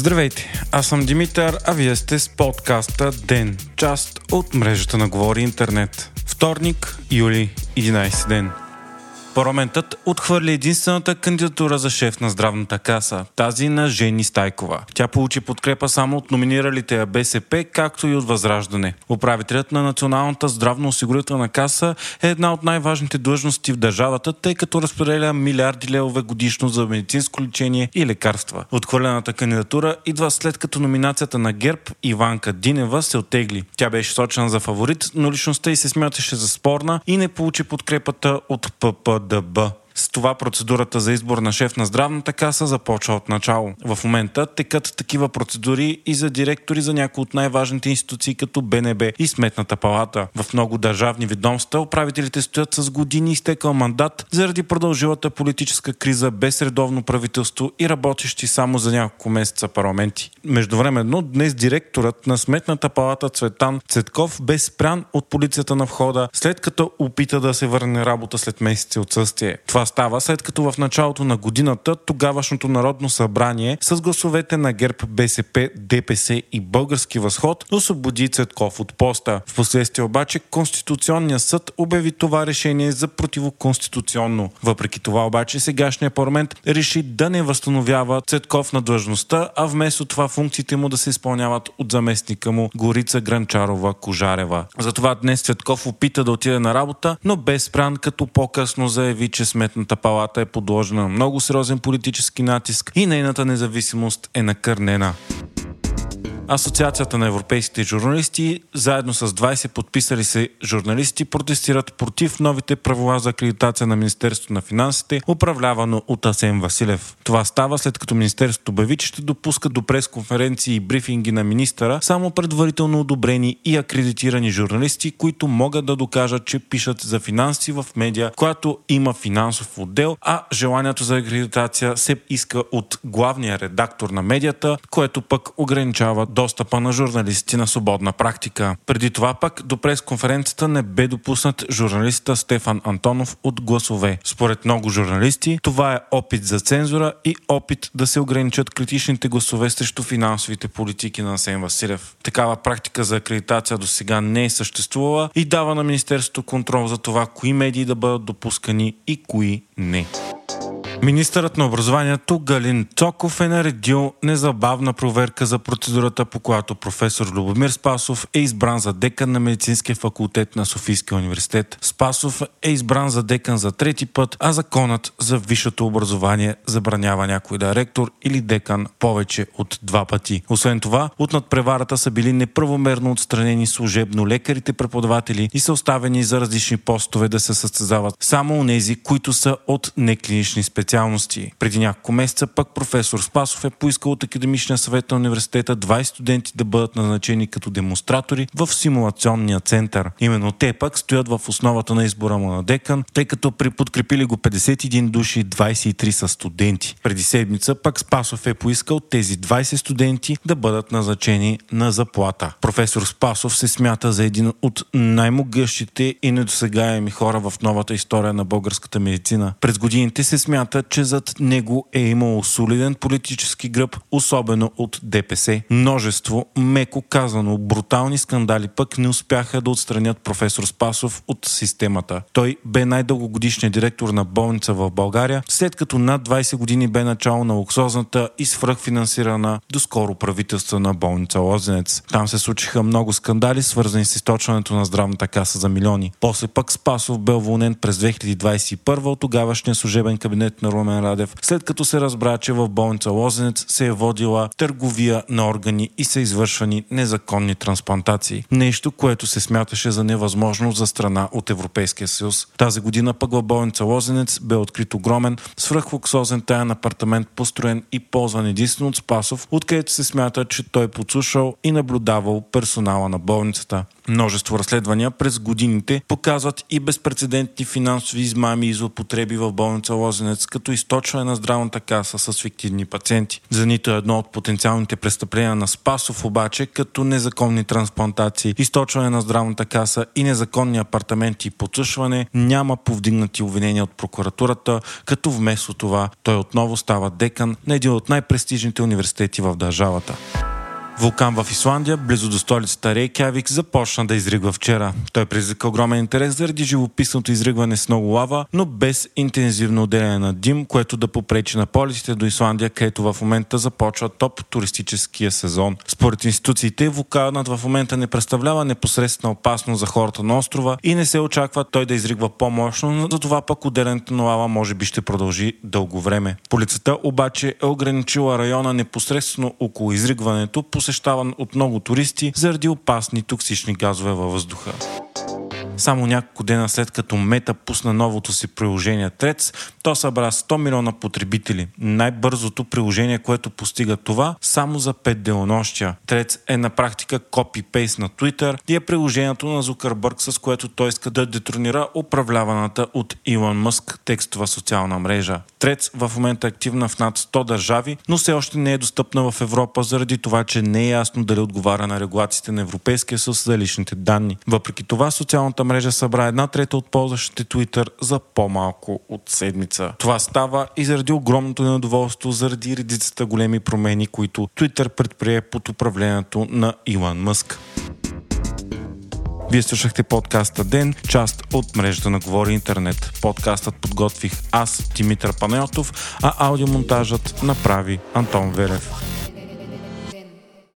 Здравейте, аз съм Димитър, а вие сте с подкаста ДЕН, част от мрежата на Говори Интернет. Вторник, юли, 11 ден. Парламентът отхвърли единствената кандидатура за шеф на здравната каса, тази на Жени Стайкова. Тя получи подкрепа само от номиниралите БСП, както и от Възраждане. Управителят на Националната здравноосигурителна каса е една от най-важните длъжности в държавата, тъй като разпределя милиарди левове годишно за медицинско лечение и лекарства. Отхвърлената кандидатура идва след като номинацията на ГЕРБ Иванка Динева се отегли. Тя беше сочена за фаворит, но личността й се смяташе за спорна и не получи подкрепата от the С това процедурата за избор на шеф на здравната каса започва от начало. В момента текат такива процедури и за директори за някои от най-важните институции като БНБ и Сметната палата. В много държавни ведомства управителите стоят с години изтекал мандат заради продължилата политическа криза без редовно правителство и работещи само за няколко месеца парламенти. Междувременно днес директорът на Сметната палата Цветан Цетков бе спрян от полицията на входа, след като опита да се върне работа след месеци отсъствие. Това става след като в началото на годината тогавашното Народно събрание с гласовете на ГЕРБ, БСП, ДПС и Български възход освободи Цетков от поста. Впоследствие обаче Конституционният съд обяви това решение за противоконституционно. Въпреки това обаче сегашният парламент реши да не възстановява Цетков на длъжността, а вместо това функциите му да се изпълняват от заместника му Горица Гранчарова Кожарева. Затова днес Цетков опита да отиде на работа, но без спрян, като по-късно заяви, че сметната палата е подложена на много сериозен политически натиск и нейната независимост е накърнена. Асоциацията на европейските журналисти, заедно с 20 подписали се журналисти, протестират против новите правила за акредитация на Министерството на финансите, управлявано от Асен Василев. Това става след като Министерството обяви, че ще допуска до пресконференции и брифинги на министъра само предварително одобрени и акредитирани журналисти, които могат да докажат, че пишат за финанси в медия, която има финансов отдел, а желанието за акредитация се иска от главния редактор на медията, което пък ограничава достъпа на журналисти на свободна практика. Преди това пък до пресконференцията не бе допуснат журналиста Стефан Антонов от гласове. Според много журналисти, това е опит за цензура и опит да се ограничат критичните гласове срещу финансовите политики на Асен Василев. Такава практика за акредитация до сега не е съществувала и дава на Министерството контрол за това кои медии да бъдат допускани и кои не. Министърът на образованието Галин Цоков е наредил незабавна проверка за процедурата, по която професор Любомир Спасов е избран за декан на медицинския факултет на Софийския университет. Спасов е избран за декан за трети път, а законът за висшето образование забранява някой да е ректор или декан повече от два пъти. Освен това, от надпреварата са били неправомерно отстранени служебно лекарите преподаватели и са оставени за различни постове да се състезават само у нези, които са от неклинични специалисти специалности. Преди няколко месеца пък професор Спасов е поискал от Академичния съвет на университета 20 студенти да бъдат назначени като демонстратори в симулационния център. Именно те пък стоят в основата на избора му на декан, тъй като при подкрепили го 51 души, 23 са студенти. Преди седмица пък Спасов е поискал тези 20 студенти да бъдат назначени на заплата. Професор Спасов се смята за един от най-могъщите и недосегаеми хора в новата история на българската медицина. През годините се смята, че зад него е имало солиден политически гръб, особено от ДПС. Множество, меко казано, брутални скандали пък не успяха да отстранят професор Спасов от системата. Той бе най-дългогодишният директор на болница в България, след като над 20 години бе начало на луксозната и свръхфинансирана доскоро правителствена болница Лозенец. Там се случиха много скандали, свързани с източването на здравната каса за милиони. После пък Спасов бе уволнен през 2021 от тогавашния служебен кабинет на Румен Радев, след като се разбра, че в болница Лозенец се е водила търговия на органи и са извършвани незаконни трансплантации. Нещо, което се смяташе за невъзможно за страна от Европейския съюз. Тази година пък в болница Лозенец бе открит огромен свръхлуксозен таен апартамент, построен и ползван единствено от Спасов, откъдето се смята, че той подслушал и наблюдавал персонала на болницата. Множество разследвания през годините показват и безпредседентни финансови измами и злоупотреби в болница Лозенец, като източване на здравната каса с фиктивни пациенти. За нито едно от потенциалните престъпления на Спасов обаче, като незаконни трансплантации, източване на здравната каса и незаконни апартаменти и подсушване, няма повдигнати обвинения от прокуратурата, като вместо това той отново става декан на един от най-престижните университети в държавата. Вулкан в Исландия, близо до столицата Рейкявик, започна да изригва вчера. Той предизвика огромен интерес заради живописното изригване с много лава, но без интензивно отделяне на дим, което да попречи на полетите до Исландия, където в момента започва топ туристическия сезон. Според институциите, вулканът в момента не представлява непосредствена опасност за хората на острова и не се очаква той да изригва по-мощно, но за това пък отделянето на лава може би ще продължи дълго време. Полицията обаче е ограничила района непосредствено около изригването, посещаван от много туристи заради опасни токсични газове във въздуха. Само няколко дена след като Мета пусна новото си приложение Трец, то събра 100 милиона потребители. Най-бързото приложение, което постига това, само за 5 денонощия. Трец е на практика копи-пейст на Twitter и е приложението на Зукърбърг, с което той иска да детронира управляваната от Илон Мъск текстова социална мрежа. Трец в момента е активна в над 100 държави, но все още не е достъпна в Европа заради това, че не е ясно дали отговаря на регулациите на Европейския съюз за личните данни. Въпреки това, социалната мрежа събра една трета от ползващите Twitter за по-малко от седмица. Това става и заради огромното недоволство, заради редицата големи промени, които Twitter предприе под управлението на Илон Мъск. Вие слушахте подкаста Ден, част от мрежата на Говори Интернет. Подкастът подготвих аз, Димитър Панайотов, а аудиомонтажът направи Антон Верев.